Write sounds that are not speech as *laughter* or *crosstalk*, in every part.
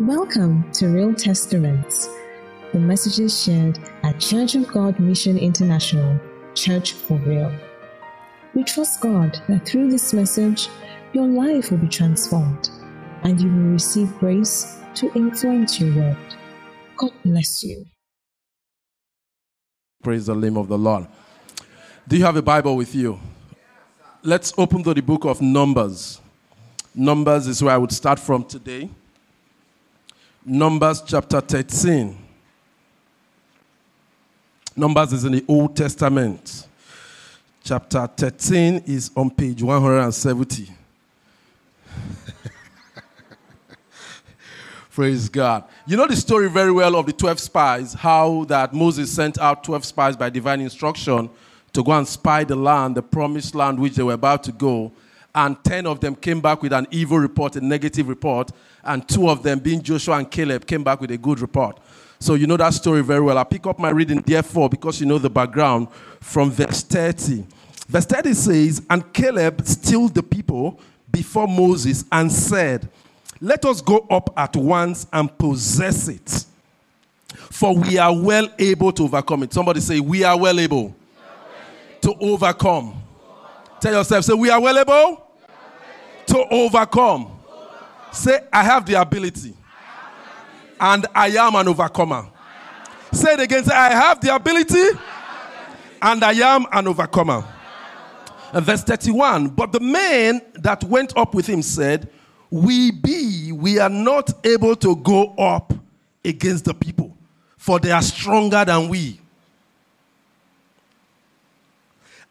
Welcome to Real Testaments, the messages shared at Church of God Mission International, Church for Real. We trust God that through this message, your life will be transformed and you will receive grace to influence your world. God bless you. Praise the name of the Lord. Do you have a Bible with you? Let's open to the book of Numbers. Numbers is where I would start from today. Numbers chapter 13. Numbers is in the Old Testament. Chapter 13 is on page 170. *laughs* Praise God. You know the story very well of the 12 spies, how that Moses sent out 12 spies by divine instruction to go and spy the land, the promised land which they were about to go. And 10 of them came back with an evil report, a negative report. And two of them, being Joshua and Caleb, came back with a good report. So you know that story very well. I pick up my reading, therefore, because you know the background from verse 30. Verse 30 says, And Caleb stilled the people before Moses and said, Let us go up at once and possess it. For we are well able to overcome it. Somebody say, We are well able to overcome. Tell yourself, say, We are well able to overcome. Say, I have the ability. And I am an overcomer. Say it again. Say, I have the ability. And I am an overcomer. And verse 31 But the men that went up with him said, We be, we are not able to go up against the people, for they are stronger than we.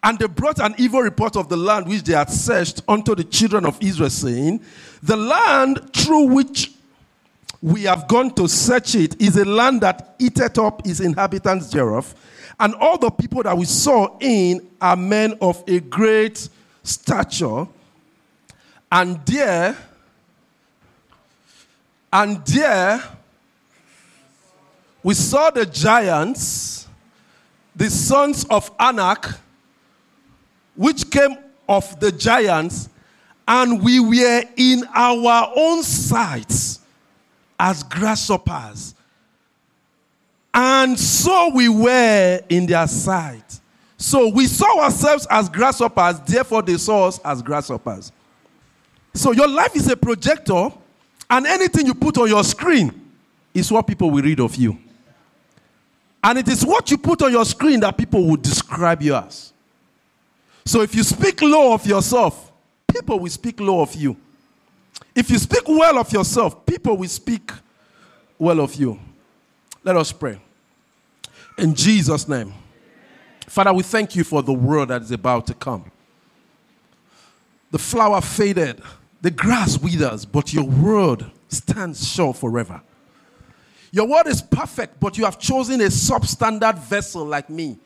And they brought an evil report of the land which they had searched unto the children of Israel, saying, The land through which we have gone to search it is a land that eateth up its inhabitants thereof. And all the people that we saw in are men of a great stature. And there, and there, we saw the giants, the sons of Anak, which came of the giants, and we were in our own sights as grasshoppers. And so we were in their sight. So we saw ourselves as grasshoppers, therefore they saw us as grasshoppers. So your life is a projector, and anything you put on your screen is what people will read of you. And it is what you put on your screen that people will describe you as. So if you speak low of yourself, people will speak low of you. If you speak well of yourself, people will speak well of you. Let us pray. In Jesus' name. Father, we thank you for the word that is about to come. The flower faded, the grass withers, but your word stands sure forever. Your word is perfect, but you have chosen a substandard vessel like me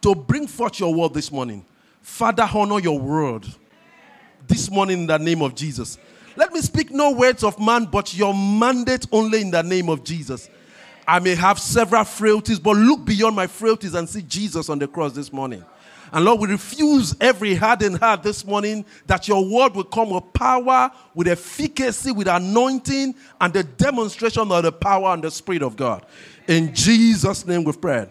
to bring forth your word this morning. Father, honor your word this morning in the name of Jesus. Let me speak no words of man, but your mandate only in the name of Jesus. I may have several frailties, but look beyond my frailties and see Jesus on the cross this morning. And Lord, we refuse every hardened heart this morning that your word will come with power, with efficacy, with anointing, and the demonstration of the power and the Spirit of God. In Jesus' name we've prayed.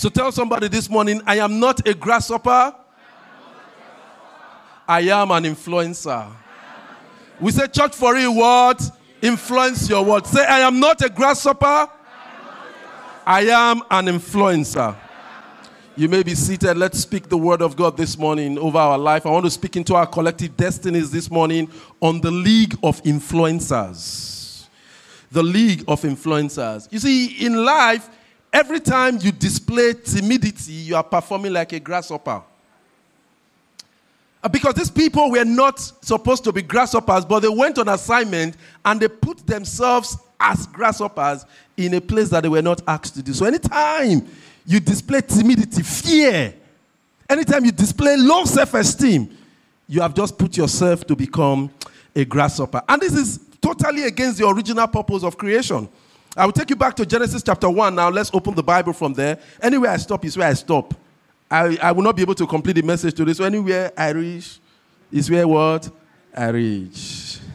So tell somebody this morning, I am not a grasshopper. I am an influencer. We say, church for real, what? Influence your word. Say, I am not a grasshopper. I am an influencer. You may be seated. Let's speak the word of God this morning over our life. I want to speak into our collective destinies this morning on the league of influencers. The league of influencers. You see, in life, every time you display timidity, you are performing like a grasshopper. Uh, because these people were not supposed to be grasshoppers, but they went on assignment and they put themselves as grasshoppers in a place that they were not asked to do. So, anytime you display timidity, fear, anytime you display low self esteem, you have just put yourself to become a grasshopper. And this is totally against the original purpose of creation. I will take you back to Genesis chapter 1 now. Let's open the Bible from there. Anywhere I stop is where I stop. I, I will not be able to complete the message today. So anywhere I reach is where what? I reach. *laughs*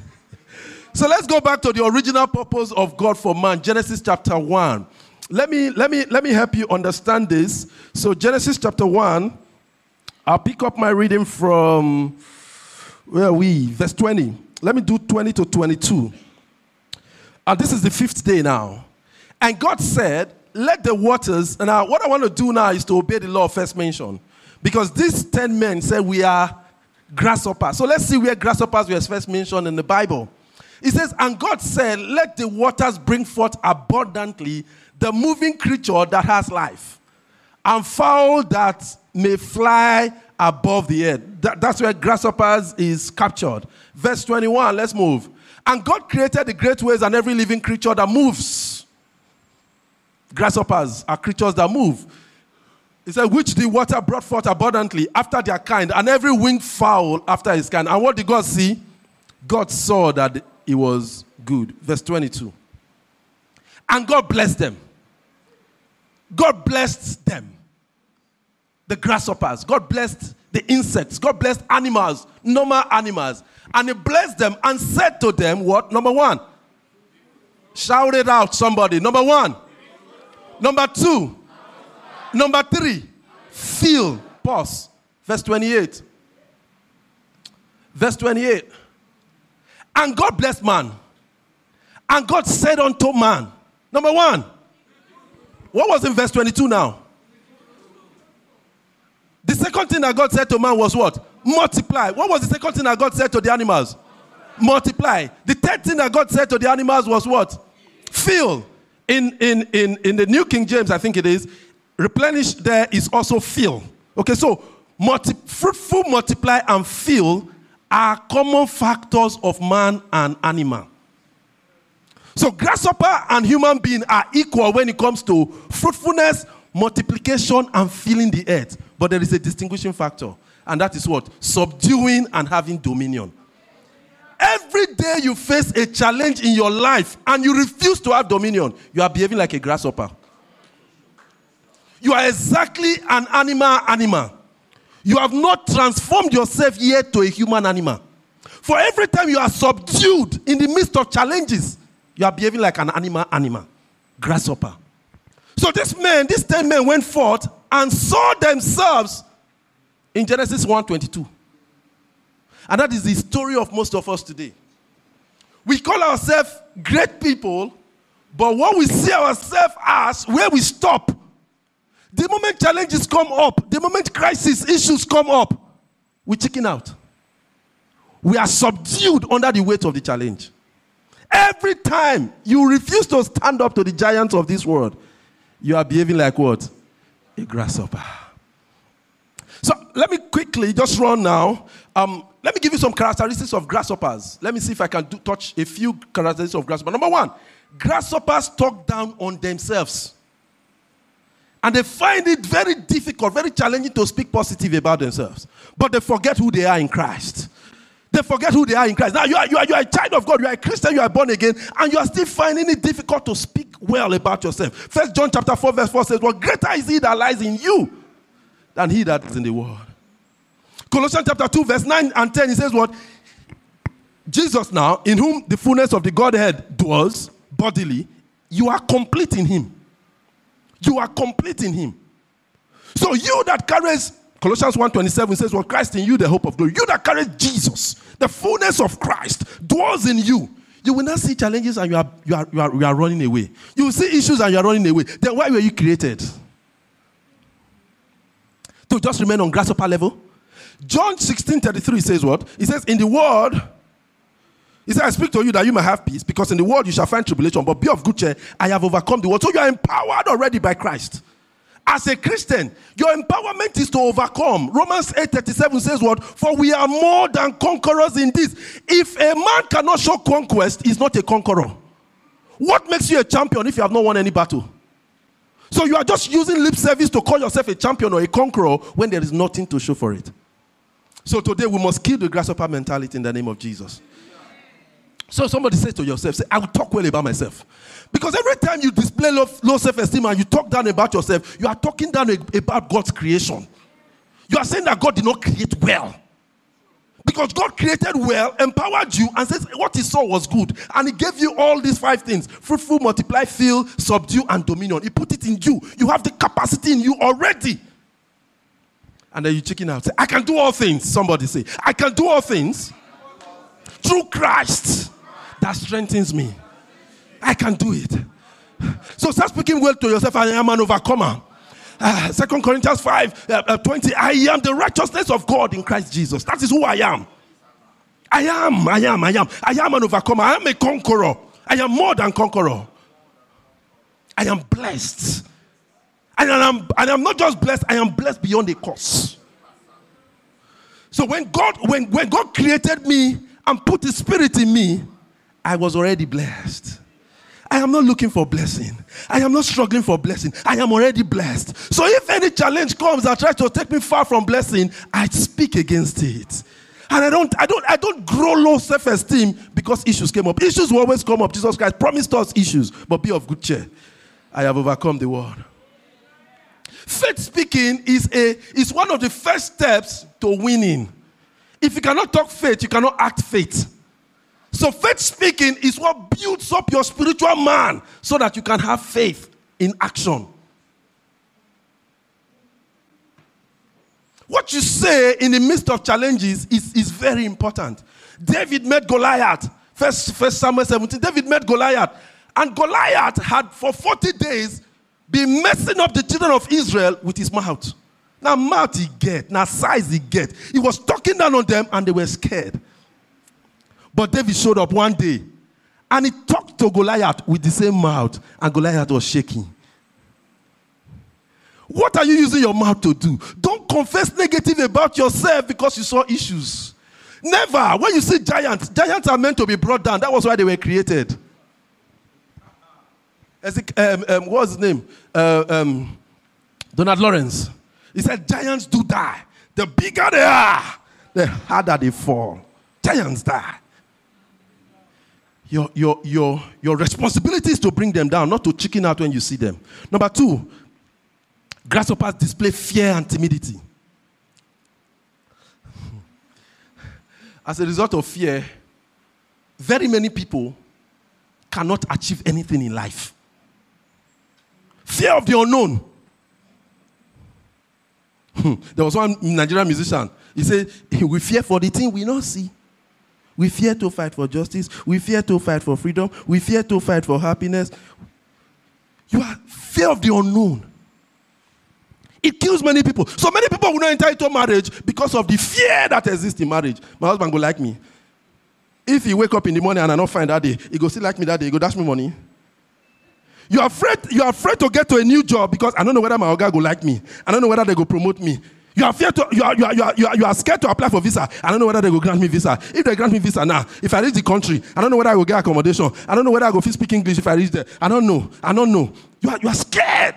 So let's go back to the original purpose of God for man, Genesis chapter 1. Let me let me let me help you understand this. So Genesis chapter 1, I'll pick up my reading from where are we? Verse 20. Let me do 20 to 22. And this is the fifth day now. And God said, Let the waters. Now, what I want to do now is to obey the law first mentioned. Because these 10 men said we are grasshoppers. So let's see where grasshoppers were first mentioned in the Bible. It says, And God said, Let the waters bring forth abundantly the moving creature that has life, and fowl that may fly above the earth. That, that's where grasshoppers is captured. Verse 21, let's move. And God created the great waves and every living creature that moves. Grasshoppers are creatures that move. He said, which the water brought forth abundantly after their kind, and every winged fowl after his kind. And what did God see? God saw that it was good. Verse 22. And God blessed them. God blessed them. The grasshoppers. God blessed the insects. God blessed animals, normal animals. And He blessed them and said to them, What? Number one. Shout it out, somebody. Number one. Number two. Number three. Feel. Pause. Verse 28. Verse 28. And God blessed man. And God said unto man, number one, what was in verse 22 now? The second thing that God said to man was what? Multiply. What was the second thing that God said to the animals? Multiply. The third thing that God said to the animals was what? Fill. In, in, in, in the New King James, I think it is, replenish there is also fill. Okay, so multi, fruitful, multiply, and fill are common factors of man and animal. So grasshopper and human being are equal when it comes to fruitfulness, multiplication, and filling the earth. But there is a distinguishing factor, and that is what? Subduing and having dominion. Every day you face a challenge in your life and you refuse to have dominion, you are behaving like a grasshopper. You are exactly an animal animal. You have not transformed yourself yet to a human animal. For every time you are subdued in the midst of challenges, you are behaving like an animal animal, grasshopper. So this men, these 10 men went forth and saw themselves in Genesis 1:22. And that is the story of most of us today. We call ourselves great people, but what we see ourselves as, where we stop. The moment challenges come up, the moment crisis issues come up, we chicken out. We are subdued under the weight of the challenge. Every time you refuse to stand up to the giants of this world, you are behaving like what? A grasshopper. So let me quickly just run now. Um, let me give you some characteristics of grasshoppers. Let me see if I can do, touch a few characteristics of grasshoppers. Number one, grasshoppers talk down on themselves. And they find it very difficult, very challenging to speak positive about themselves. But they forget who they are in Christ. They forget who they are in Christ. Now, you are, you, are, you are a child of God, you are a Christian, you are born again, and you are still finding it difficult to speak well about yourself. First John chapter 4, verse 4 says, Well, greater is he that lies in you than he that is in the world. Colossians chapter 2, verse 9 and 10, he says, What? Jesus now, in whom the fullness of the Godhead dwells bodily, you are complete in him. You are complete in him. So you that carries Colossians 1:27 says, Well, Christ in you, the hope of glory. You that carry Jesus, the fullness of Christ, dwells in you. You will not see challenges and you are, you are, you are, you are running away. You will see issues and you are running away. Then why were you created? To just remain on grasshopper level? John 16 33 says what? He says, In the world, he said, I speak to you that you may have peace, because in the world you shall find tribulation, but be of good cheer. I have overcome the world. So you are empowered already by Christ. As a Christian, your empowerment is to overcome. Romans 8:37 says what? For we are more than conquerors in this. If a man cannot show conquest, he's not a conqueror. What makes you a champion if you have not won any battle? So you are just using lip service to call yourself a champion or a conqueror when there is nothing to show for it. So today we must kill the grasshopper mentality in the name of Jesus. So somebody says to yourself, say, I will talk well about myself. Because every time you display low, low self-esteem and you talk down about yourself, you are talking down about God's creation. You are saying that God did not create well. Because God created well, empowered you, and says what He saw was good. And He gave you all these five things fruitful, multiply, fill, subdue, and dominion. He put it in you. You have the capacity in you already. And then you chicken out. Say, I can do all things. Somebody say, I can do all things through Christ that strengthens me. I can do it. So start speaking well to yourself. I am an overcomer. Uh, Second Corinthians 5 uh, uh, 20. I am the righteousness of God in Christ Jesus. That is who I am. I am, I am, I am. I am an overcomer. I am a conqueror. I am more than conqueror. I am blessed. And I am, and I'm not just blessed, I am blessed beyond a curse. So when God, when, when God created me and put his spirit in me, I was already blessed. I am not looking for blessing. I am not struggling for blessing. I am already blessed. So if any challenge comes that tries to take me far from blessing, I speak against it. And I don't, I don't, I don't grow low self-esteem because issues came up. Issues will always come up. Jesus Christ promised us issues, but be of good cheer. I have overcome the world. Faith speaking is a is one of the first steps to winning. If you cannot talk faith, you cannot act faith. So, faith speaking is what builds up your spiritual man so that you can have faith in action. What you say in the midst of challenges is, is very important. David met Goliath. First, first Samuel 17. David met Goliath. And Goliath had for 40 days been messing up the children of Israel with his mouth. Now, mouth he get, now size he get. He was talking down on them and they were scared. But David showed up one day and he talked to Goliath with the same mouth, and Goliath was shaking. What are you using your mouth to do? Don't confess negative about yourself because you saw issues. Never. When you see giants, giants are meant to be brought down. That was why they were created. Um, um, what's his name? Uh, um, Donald Lawrence. He said, Giants do die. The bigger they are, the harder they fall. Giants die. Your, your, your, your responsibility is to bring them down, not to chicken out when you see them. Number two, grasshoppers display fear and timidity. As a result of fear, very many people cannot achieve anything in life. Fear of the unknown. Hmm. there was one Nigerian musician. He said, We fear for the thing we not see. We fear to fight for justice. We fear to fight for freedom. We fear to fight for happiness. You are fear of the unknown. It kills many people. So many people will not enter into marriage because of the fear that exists in marriage. My husband go like me. If he wake up in the morning and I not find that day, he go still like me that day. He go dash me money. You are afraid. You are afraid to get to a new job because I don't know whether my organ go like me. I don't know whether they go promote me. You are, fear to, you, are, you, are, you, are, you, are, you are scared to apply for visa. I don't know whether they will grant me visa. If they grant me visa now, if I reach the country, I don't know whether I will get accommodation. I don't know whether I will speak English if I reach there. I don't know. I don't know. You are, you are scared.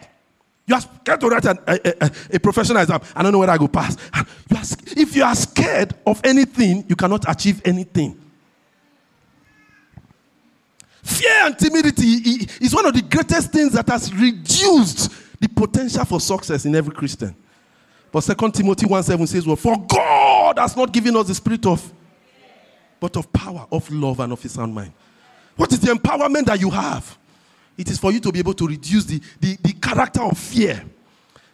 You are scared to write an, a, a, a, professional exam. I don't know whether I will pass. Ah, you are, if you are scared of anything, you cannot achieve anything. Fear and timidity is one of the greatest things that has reduced the potential for success in every Christian. But 2 Timothy 1 7 says, Well, for God has not given us the spirit of, but of power, of love, and of his sound mind. What is the empowerment that you have? It is for you to be able to reduce the, the, the character of fear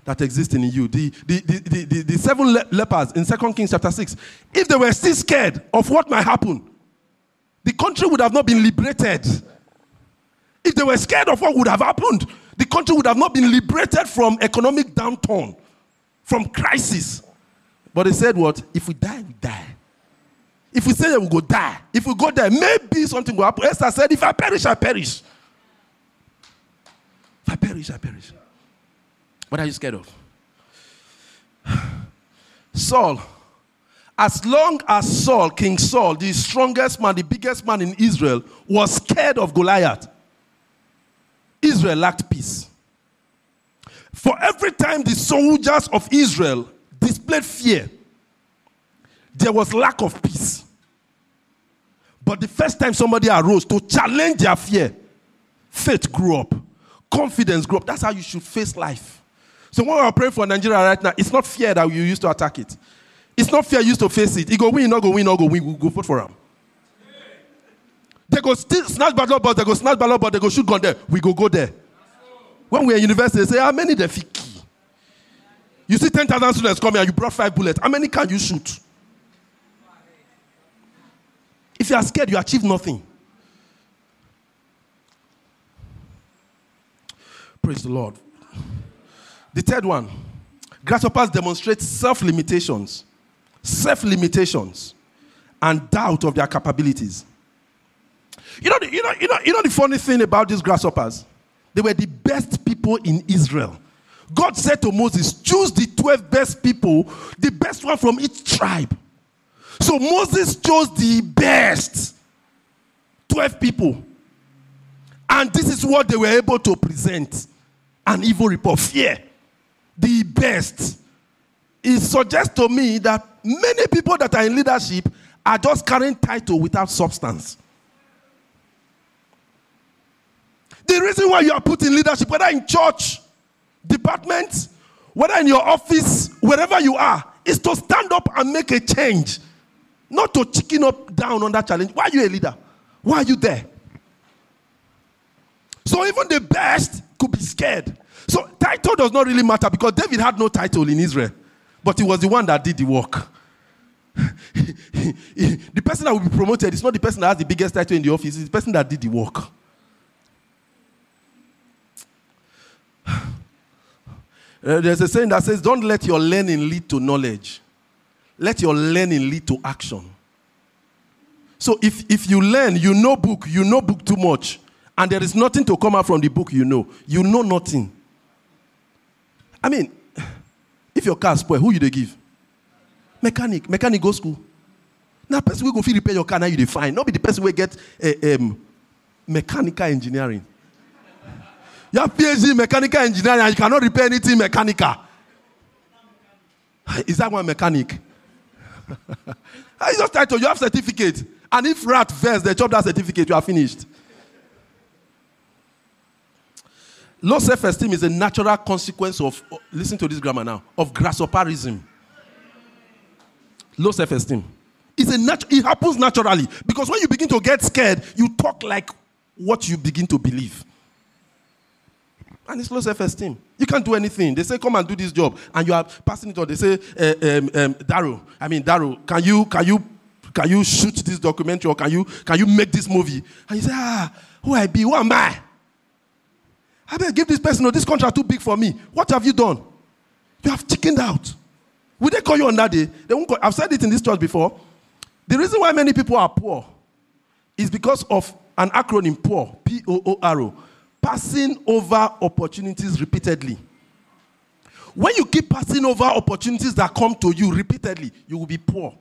that exists in you. The, the, the, the, the seven le- lepers in 2 Kings chapter 6, if they were still scared of what might happen, the country would have not been liberated. If they were scared of what would have happened, the country would have not been liberated from economic downturn from crisis. But they said, What? If we die, we die. If we say that we go die, if we go there, maybe something will happen. Esther said, If I perish, I perish. If I perish, I perish. What are you scared of? *sighs* Saul. As long as Saul, King Saul, the strongest man, the biggest man in Israel, was scared of Goliath, Israel lacked peace. For every time the soldiers of Israel displayed fear, there was lack of peace. But the first time somebody arose to challenge their fear, faith grew up, confidence grew up. That's how you should face life. So when we are praying for Nigeria right now, it's not fear that you use to attack it. It's not fair. Used to face it. He go win, not go win, not go win. We go vote for him. They go still snatch ballot, but they go snatch ballot, but they go shoot gun there. We go go there. When we're in university, they say, How many the fiki? You see 10,000 students coming and you brought five bullets. How many can you shoot? If you are scared, you achieve nothing. Praise the Lord. The third one grasshoppers demonstrate self limitations, self limitations, and doubt of their capabilities. You know, you, know, you, know, you know the funny thing about these grasshoppers? They were the best people in Israel. God said to Moses, Choose the 12 best people, the best one from each tribe. So Moses chose the best 12 people. And this is what they were able to present an evil report fear. The best. It suggests to me that many people that are in leadership are just carrying title without substance. The reason why you are put in leadership, whether in church, department, whether in your office, wherever you are, is to stand up and make a change. Not to chicken up down on that challenge. Why are you a leader? Why are you there? So even the best could be scared. So title does not really matter because David had no title in Israel, but he was the one that did the work. *laughs* the person that will be promoted is not the person that has the biggest title in the office, it's the person that did the work. Uh, *sighs* there's a saying that says, Don't let your learning lead to knowledge, let your learning lead to action. So if, if you learn, you know book, you know book too much, and there is nothing to come out from the book you know, you know nothing. I mean, *sighs* if your car spoil, who you they give? Mechanic. Mechanic go school. Now person we go feel repair your car, now you define. Not be the person will get uh, um, mechanical engineering. You have PhD mechanical engineering and you cannot repair anything mechanical. *laughs* Is that one mechanic? *laughs* I just title, you have certificate. And if rat first, they chop that certificate, you are finished. Low self-esteem is a natural consequence of, oh, listen to this grammar now, of grasshopperism. Low self-esteem. It's a nat- it happens naturally because when you begin to get scared, you talk like what you begin to believe. And it's low self esteem. You can't do anything. They say, come and do this job. And you are passing it on. They say, uh, um, um, I mean, Daryl, can you, can, you, can you shoot this documentary or can you, can you make this movie? And you say, ah, who I be? Who am I? I better give this person, no, this contract too big for me. What have you done? You have chickened out. Will they call you on that day? They won't call, I've said it in this church before. The reason why many people are poor is because of an acronym POOR, P O O R O passing over opportunities repeatedly. When you keep passing over opportunities that come to you repeatedly, you will be poor.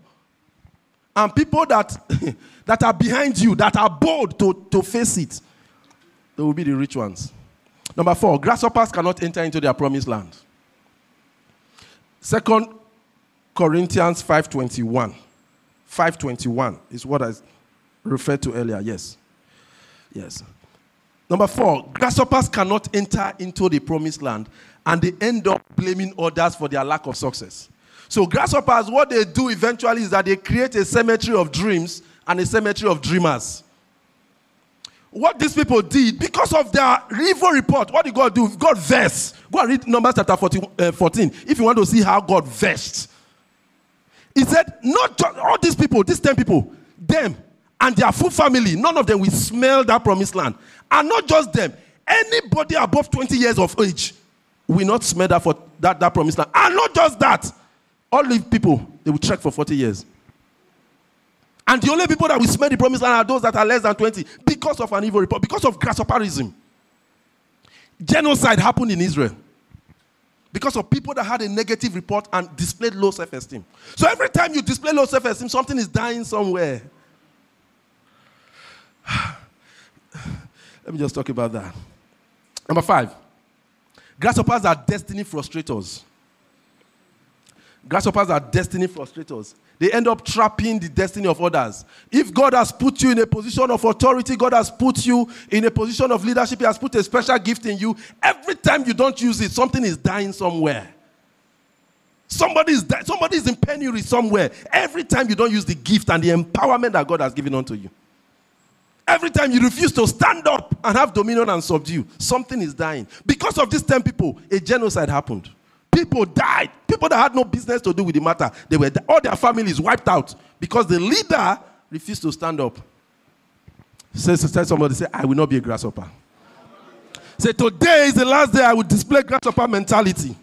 And people that, *laughs* that are behind you, that are bold to, to face it, they will be the rich ones. Number four, grasshoppers cannot enter into their promised land. Second Corinthians 5.21. 5.21 is what I referred to earlier. Yes. Yes. Number four, grasshoppers cannot enter into the promised land and they end up blaming others for their lack of success. So, grasshoppers, what they do eventually is that they create a cemetery of dreams and a cemetery of dreamers. What these people did, because of their evil report, what did God do? God versed. Go and read Numbers chapter 14, uh, 14 if you want to see how God versed. He said, Not all these people, these 10 people, them, and their full family, none of them will smell that promised land. And not just them, anybody above 20 years of age will not smell that for that, that promised land. And not just that, all the people, they will trek for 40 years. And the only people that will smell the promised land are those that are less than 20 because of an evil report, because of grasshopperism. Genocide happened in Israel because of people that had a negative report and displayed low self esteem. So every time you display low self esteem, something is dying somewhere. Let me just talk about that. Number five, grasshoppers are destiny frustrators. Grasshoppers are destiny frustrators. They end up trapping the destiny of others. If God has put you in a position of authority, God has put you in a position of leadership, He has put a special gift in you. Every time you don't use it, something is dying somewhere. Somebody is, somebody is in penury somewhere. Every time you don't use the gift and the empowerment that God has given unto you. Every time you refuse to stand up and have dominion and subdue, something is dying. Because of these 10 people, a genocide happened. People died. People that had no business to do with the matter, they were all their families wiped out because the leader refused to stand up. Say, say somebody say, I will not be a grasshopper. Say, today is the last day I will display grasshopper mentality.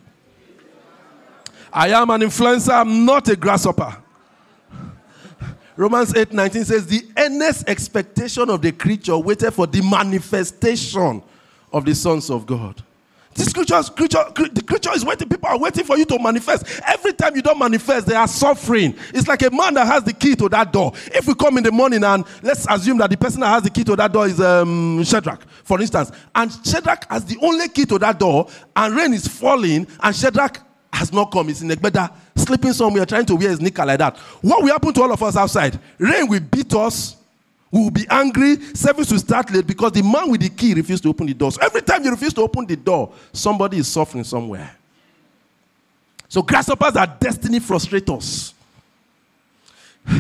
I am an influencer, I'm not a grasshopper. Romans 8 19 says, The earnest expectation of the creature waited for the manifestation of the sons of God. This creature, creature, the creature is waiting. People are waiting for you to manifest. Every time you don't manifest, they are suffering. It's like a man that has the key to that door. If we come in the morning and let's assume that the person that has the key to that door is um, Shadrach, for instance, and Shadrach has the only key to that door, and rain is falling, and Shadrach has not come. He's in Egbeda, sleeping somewhere, trying to wear his knicker like that. What will happen to all of us outside? Rain will beat us. We will be angry. Service will start late because the man with the key refused to open the door. So every time you refuse to open the door, somebody is suffering somewhere. So grasshoppers are destiny frustrators. *sighs*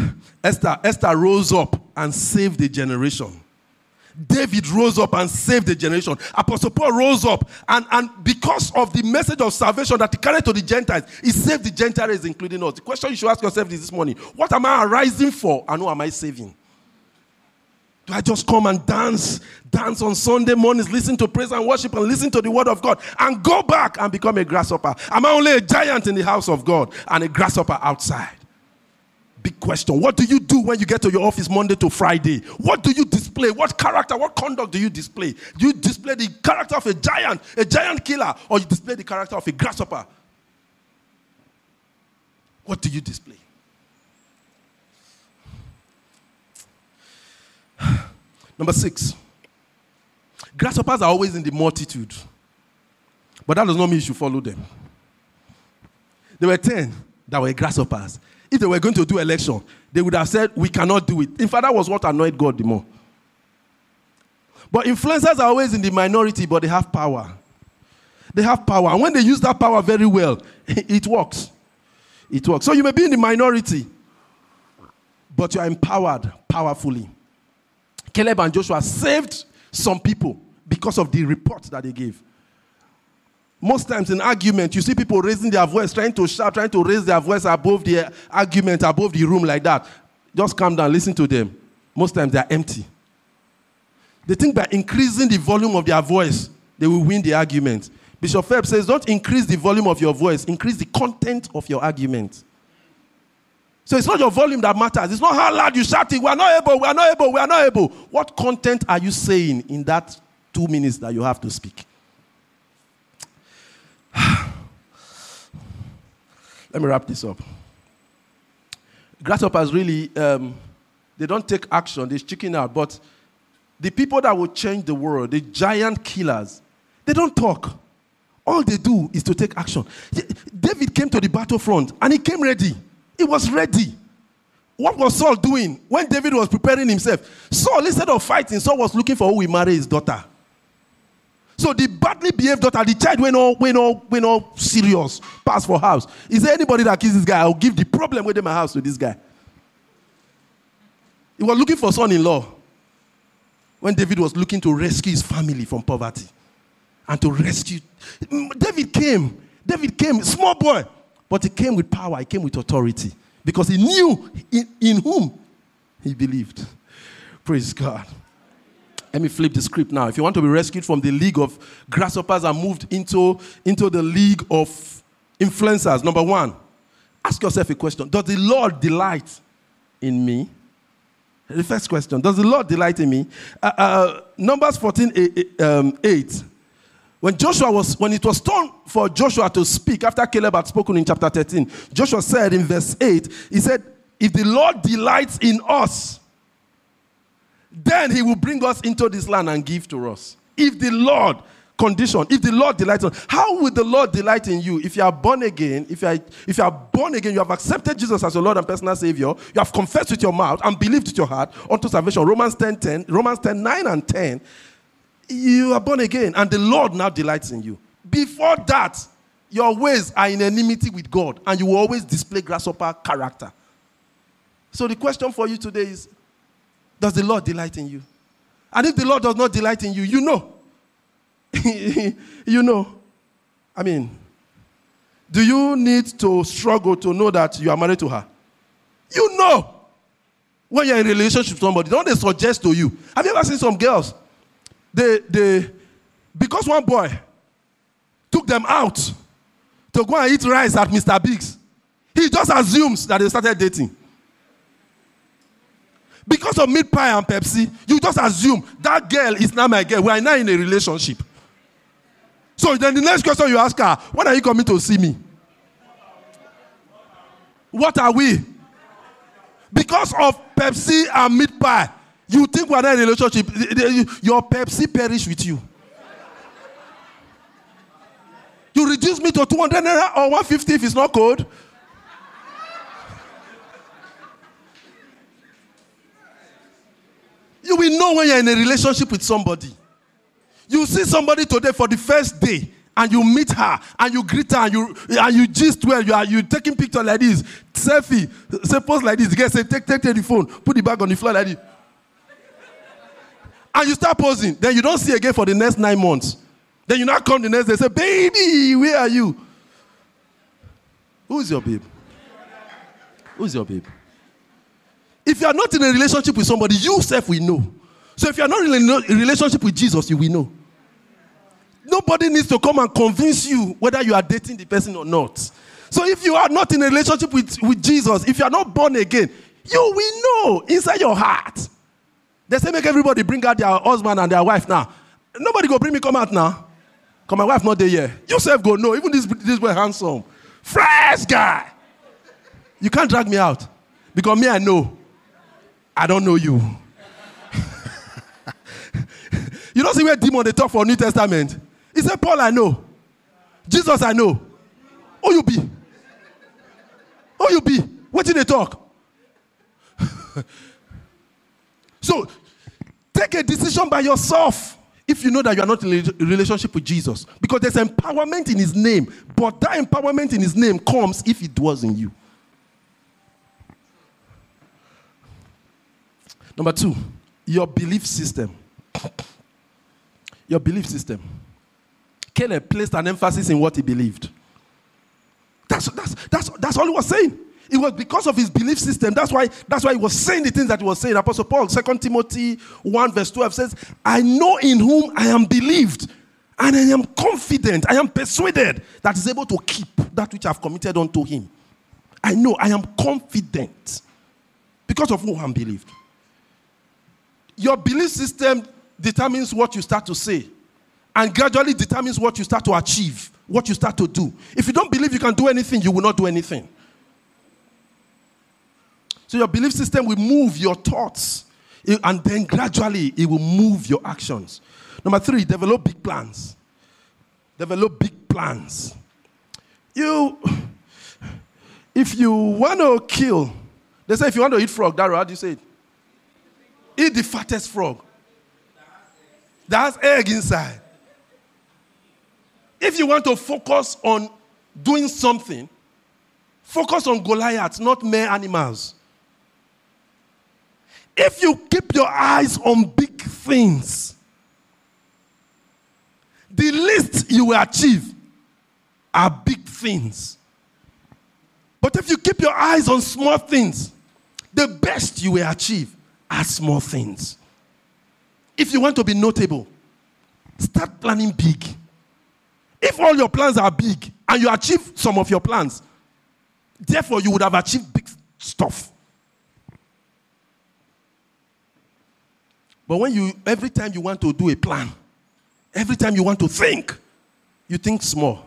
Esther, Esther rose up and saved the generation. David rose up and saved the generation. Apostle Paul rose up, and, and because of the message of salvation that he carried to the Gentiles, he saved the Gentiles, including us. The question you should ask yourself is this morning What am I arising for, and who am I saving? Do I just come and dance, dance on Sunday mornings, listen to praise and worship, and listen to the word of God, and go back and become a grasshopper? Am I only a giant in the house of God and a grasshopper outside? Big question. What do you do when you get to your office Monday to Friday? What do you display? What character, what conduct do you display? Do you display the character of a giant, a giant killer, or you display the character of a grasshopper? What do you display? *sighs* Number six. Grasshoppers are always in the multitude. But that does not mean you should follow them. There were 10 that were grasshoppers. If they were going to do election, they would have said, We cannot do it. In fact, that was what annoyed God the more. But influencers are always in the minority, but they have power. They have power. And when they use that power very well, *laughs* it works. It works. So you may be in the minority, but you are empowered powerfully. Caleb and Joshua saved some people because of the report that they gave. Most times in argument, you see people raising their voice, trying to shout, trying to raise their voice above the argument, above the room like that. Just calm down, listen to them. Most times they are empty. They think by increasing the volume of their voice, they will win the argument. Bishop Phelps says, Don't increase the volume of your voice, increase the content of your argument. So it's not your volume that matters. It's not how loud you shout it. We are not able, we are not able, we are not able. What content are you saying in that two minutes that you have to speak? *sighs* Let me wrap this up. Grasshoppers really, um, they don't take action, they're chicken out. But the people that will change the world, the giant killers, they don't talk. All they do is to take action. David came to the battlefront and he came ready. He was ready. What was Saul doing when David was preparing himself? Saul, instead of fighting, Saul was looking for who will marry his daughter. So the badly behaved daughter, the child went all, went all, went all serious, pass for house. Is there anybody that kills this guy? I'll give the problem within my house to this guy. He was looking for son-in-law when David was looking to rescue his family from poverty and to rescue. Mm, David came. David came, small boy, but he came with power. He came with authority because he knew in, in whom he believed. Praise God. Let me flip the script now. If you want to be rescued from the league of grasshoppers and moved into, into the league of influencers, number one, ask yourself a question Does the Lord delight in me? The first question Does the Lord delight in me? Uh, uh, Numbers 14 8, um, 8. When Joshua was, when it was time for Joshua to speak after Caleb had spoken in chapter 13, Joshua said in verse 8, he said, If the Lord delights in us, then he will bring us into this land and give to us. If the Lord, condition, if the Lord delights how will the Lord delight in you? If you are born again, if you are, if you are born again, you have accepted Jesus as your Lord and personal Savior, you have confessed with your mouth and believed with your heart unto salvation. Romans 10 10, Romans 10 9 and 10. You are born again, and the Lord now delights in you. Before that, Your ways are in enmity with God, and you will always display grasshopper character. So the question for you today is Does the Lord delight in you? And if the Lord does not delight in you, you know. *laughs* you know. I mean, do you need to struggle to know that you are married to her? You know. When you're in relationship with somebody, don't they suggest to you? Have you ever seen some girls? They, they, because one boy took them out to go and eat rice at Mr. Biggs, he just assumes that they started dating. Because of meat pie and Pepsi, you just assume that girl is now my girl. We are now in a relationship. So then the next question you ask her, when are you coming to see me? What are we? Because of Pepsi and meat pie, you think we're not in a relationship. Your Pepsi perish with you. You reduce me to 200 naira or 150 if it's not cold. You will know when you're in a relationship with somebody. You see somebody today for the first day, and you meet her, and you greet her, and you and you gist well. You are you taking picture like this, selfie, say pose like this. The guy say take take take the phone, put the bag on the floor like this, and you start posing. Then you don't see again for the next nine months. Then you now come the next day say, baby, where are you? Who is your babe? Who is your babe? If you are not in a relationship with somebody, you self will know. So if you are not in a relationship with Jesus, you will know. Nobody needs to come and convince you whether you are dating the person or not. So if you are not in a relationship with, with Jesus, if you are not born again, you will know inside your heart. They say make everybody bring out their husband and their wife now. Nobody go bring me come out now. Cause my wife not there yet. Yourself go no. Even this this boy handsome, fresh guy. You can't drag me out because me I know. I don't know you. *laughs* you don't see where demon they talk for New Testament. He said, Paul I know, Jesus I know. Who you be? Who you be? What did they talk? *laughs* so take a decision by yourself if you know that you are not in a relationship with Jesus. Because there's empowerment in his name. But that empowerment in his name comes if it dwells in you. Number two, your belief system. Your belief system. Caleb placed an emphasis in what he believed. That's, that's, that's, that's all he was saying. It was because of his belief system. That's why, that's why he was saying the things that he was saying. Apostle Paul, 2 Timothy 1, verse 12 says, I know in whom I am believed, and I am confident, I am persuaded that is able to keep that which I've committed unto him. I know, I am confident because of whom I'm believed. Your belief system determines what you start to say, and gradually determines what you start to achieve, what you start to do. If you don't believe you can do anything, you will not do anything. So your belief system will move your thoughts, and then gradually it will move your actions. Number three, develop big plans. Develop big plans. You, if you want to kill, they say if you want to eat frog, Daryl, how do you say it? Eat the fattest frog. That has egg inside. If you want to focus on doing something, focus on Goliath, not mere animals. If you keep your eyes on big things, the least you will achieve are big things. But if you keep your eyes on small things, the best you will achieve are small things. If you want to be notable, start planning big. If all your plans are big and you achieve some of your plans, therefore you would have achieved big stuff. But when you, every time you want to do a plan, every time you want to think, you think small.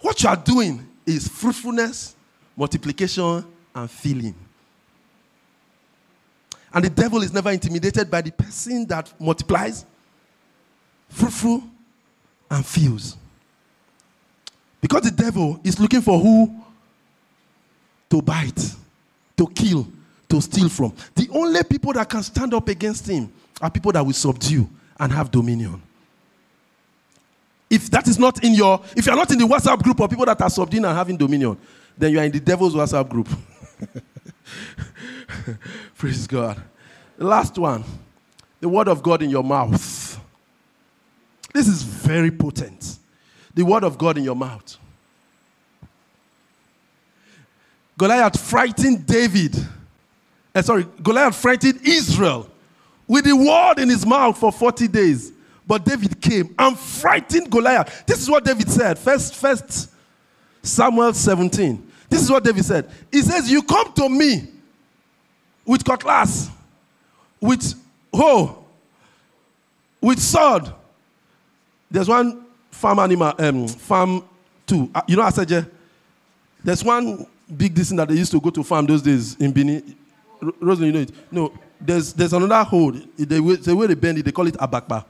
What you are doing is fruitfulness, multiplication, and filling. And the devil is never intimidated by the person that multiplies, fruitful, and fills. Because the devil is looking for who to bite, to kill, to steal from. The only people that can stand up against him are people that will subdue and have dominion. If that is not in your, if you're not in the WhatsApp group of people that are subduing and having dominion, then you are in the devil's WhatsApp group. *laughs* *laughs* Praise God. The last one the word of God in your mouth. This is very potent. The word of God in your mouth. Goliath frightened David. Uh, sorry, Goliath frightened Israel with the word in his mouth for 40 days. But David came and frightened Goliath. This is what David said. First, first Samuel 17. This is what David said. He says, You come to me with cutlass, with hoe, with sword. There's one farm animal, um, farm two. Uh, you know Asaje? There's one big distance that they used to go to farm those days in Bini. Rosalie, you know it? No, there's, there's another hole. They, the way they bend it, they call it abakba.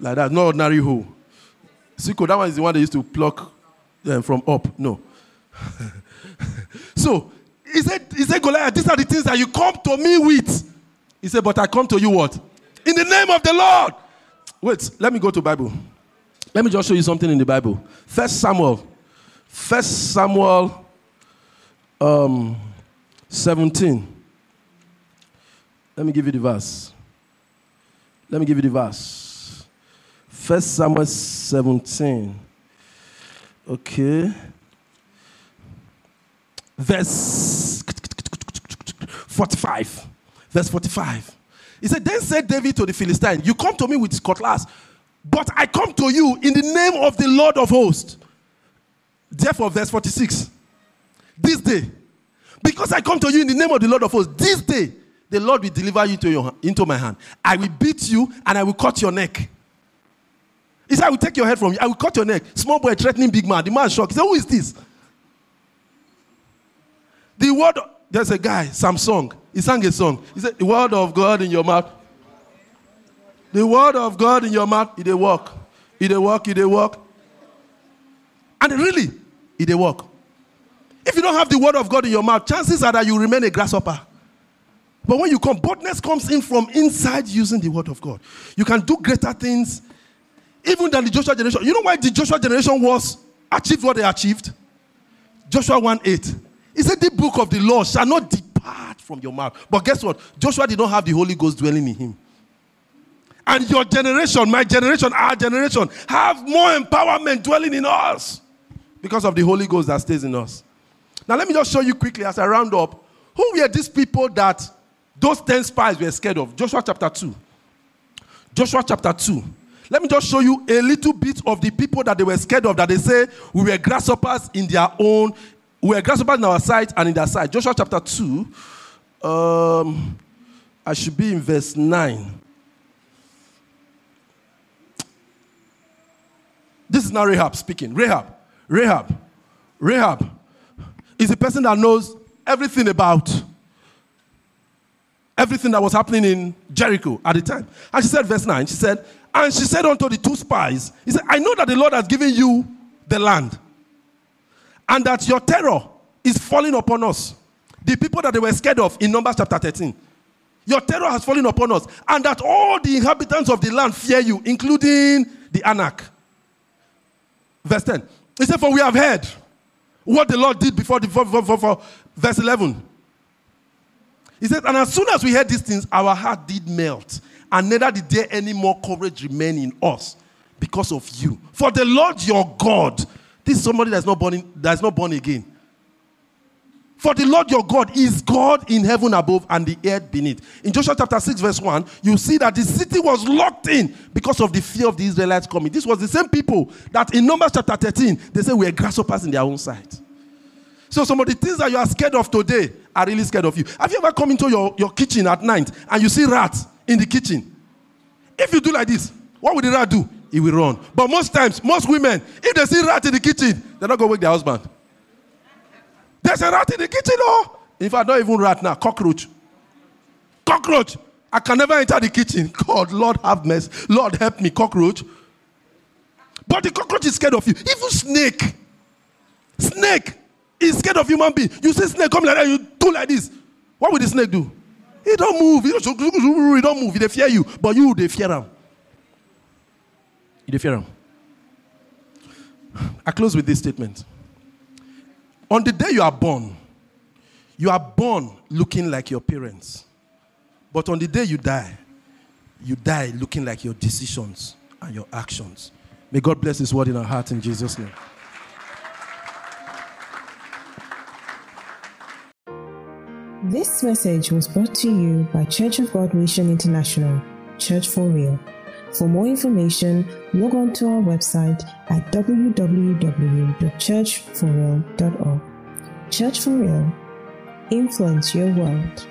Like that, not ordinary hole. Siko, that one is the one they used to pluck um, from up. No. *laughs* so, he said, he said, Goliath, these are the things that you come to me with. He said, but I come to you what? In the name of the Lord. Wait, let me go to Bible. Let me just show you something in the Bible. First Samuel. First Samuel um, 17. Let me give you the verse. Let me give you the verse. First Samuel 17. Okay. Verse 45. Verse 45. He said, Then said David to the Philistine, You come to me with cutlass, but I come to you in the name of the Lord of hosts. Therefore, verse 46. This day, because I come to you in the name of the Lord of hosts, this day the Lord will deliver you to your, into my hand. I will beat you and I will cut your neck. He said, I will take your head from you. I will cut your neck. Small boy threatening big man. The man shocked. He said, Who is this? The word, there's a guy, Samsung. He sang a song. He said, The word of God in your mouth. The word of God in your mouth, it they walk. It they walk, it they walk. And really, it they work. If you don't have the word of God in your mouth, chances are that you remain a grasshopper. But when you come, boldness comes in from inside using the word of God. You can do greater things even than the Joshua generation. You know why the Joshua generation was achieved what they achieved? Joshua 1 8. He said, The book of the law shall not depart from your mouth. But guess what? Joshua did not have the Holy Ghost dwelling in him. And your generation, my generation, our generation, have more empowerment dwelling in us because of the Holy Ghost that stays in us. Now, let me just show you quickly as I round up who were these people that those 10 spies were scared of. Joshua chapter 2. Joshua chapter 2. Let me just show you a little bit of the people that they were scared of, that they say we were grasshoppers in their own, we were grasshoppers in our sight and in their sight. Joshua chapter 2. Um, I should be in verse 9. This is now Rahab speaking. Rahab. Rahab. Rahab is a person that knows everything about everything that was happening in Jericho at the time. And she said, verse 9, she said, and she said unto the two spies, He said, I know that the Lord has given you the land, and that your terror is falling upon us. The people that they were scared of in Numbers chapter 13. Your terror has fallen upon us, and that all the inhabitants of the land fear you, including the Anak. Verse 10. He said, For we have heard what the Lord did before the for, for, for, for verse 11. He said, And as soon as we heard these things, our heart did melt, and neither did there any more courage remain in us because of you. For the Lord your God, this is somebody that's not born, in, that's not born again. For the Lord your God is God in heaven above and the earth beneath. In Joshua chapter 6, verse 1, you see that the city was locked in because of the fear of the Israelites coming. This was the same people that in Numbers chapter 13, they say we're grasshoppers in their own sight. So some of the things that you are scared of today are really scared of you. Have you ever come into your, your kitchen at night and you see rats in the kitchen? If you do like this, what would the rat do? He will run. But most times, most women, if they see rat in the kitchen, they're not going to wake their husband. There's a rat in the kitchen, oh. In fact, not even rat now, cockroach. Cockroach. I can never enter the kitchen. *laughs* God, Lord have mercy. Lord help me, cockroach. But the cockroach is scared of you. Even snake. Snake. He's scared of human being. You see snake come like that, you do like this. What will the snake do? He don't move. He don't, move. he don't move. He fear you. But you, they fear him. Him. I close with this statement. On the day you are born, you are born looking like your parents. But on the day you die, you die looking like your decisions and your actions. May God bless His word in our heart in Jesus' name. This message was brought to you by Church of God Mission International, Church for Real. For more information, log on to our website at www.churchforreal.org. Church for Real. Influence your world.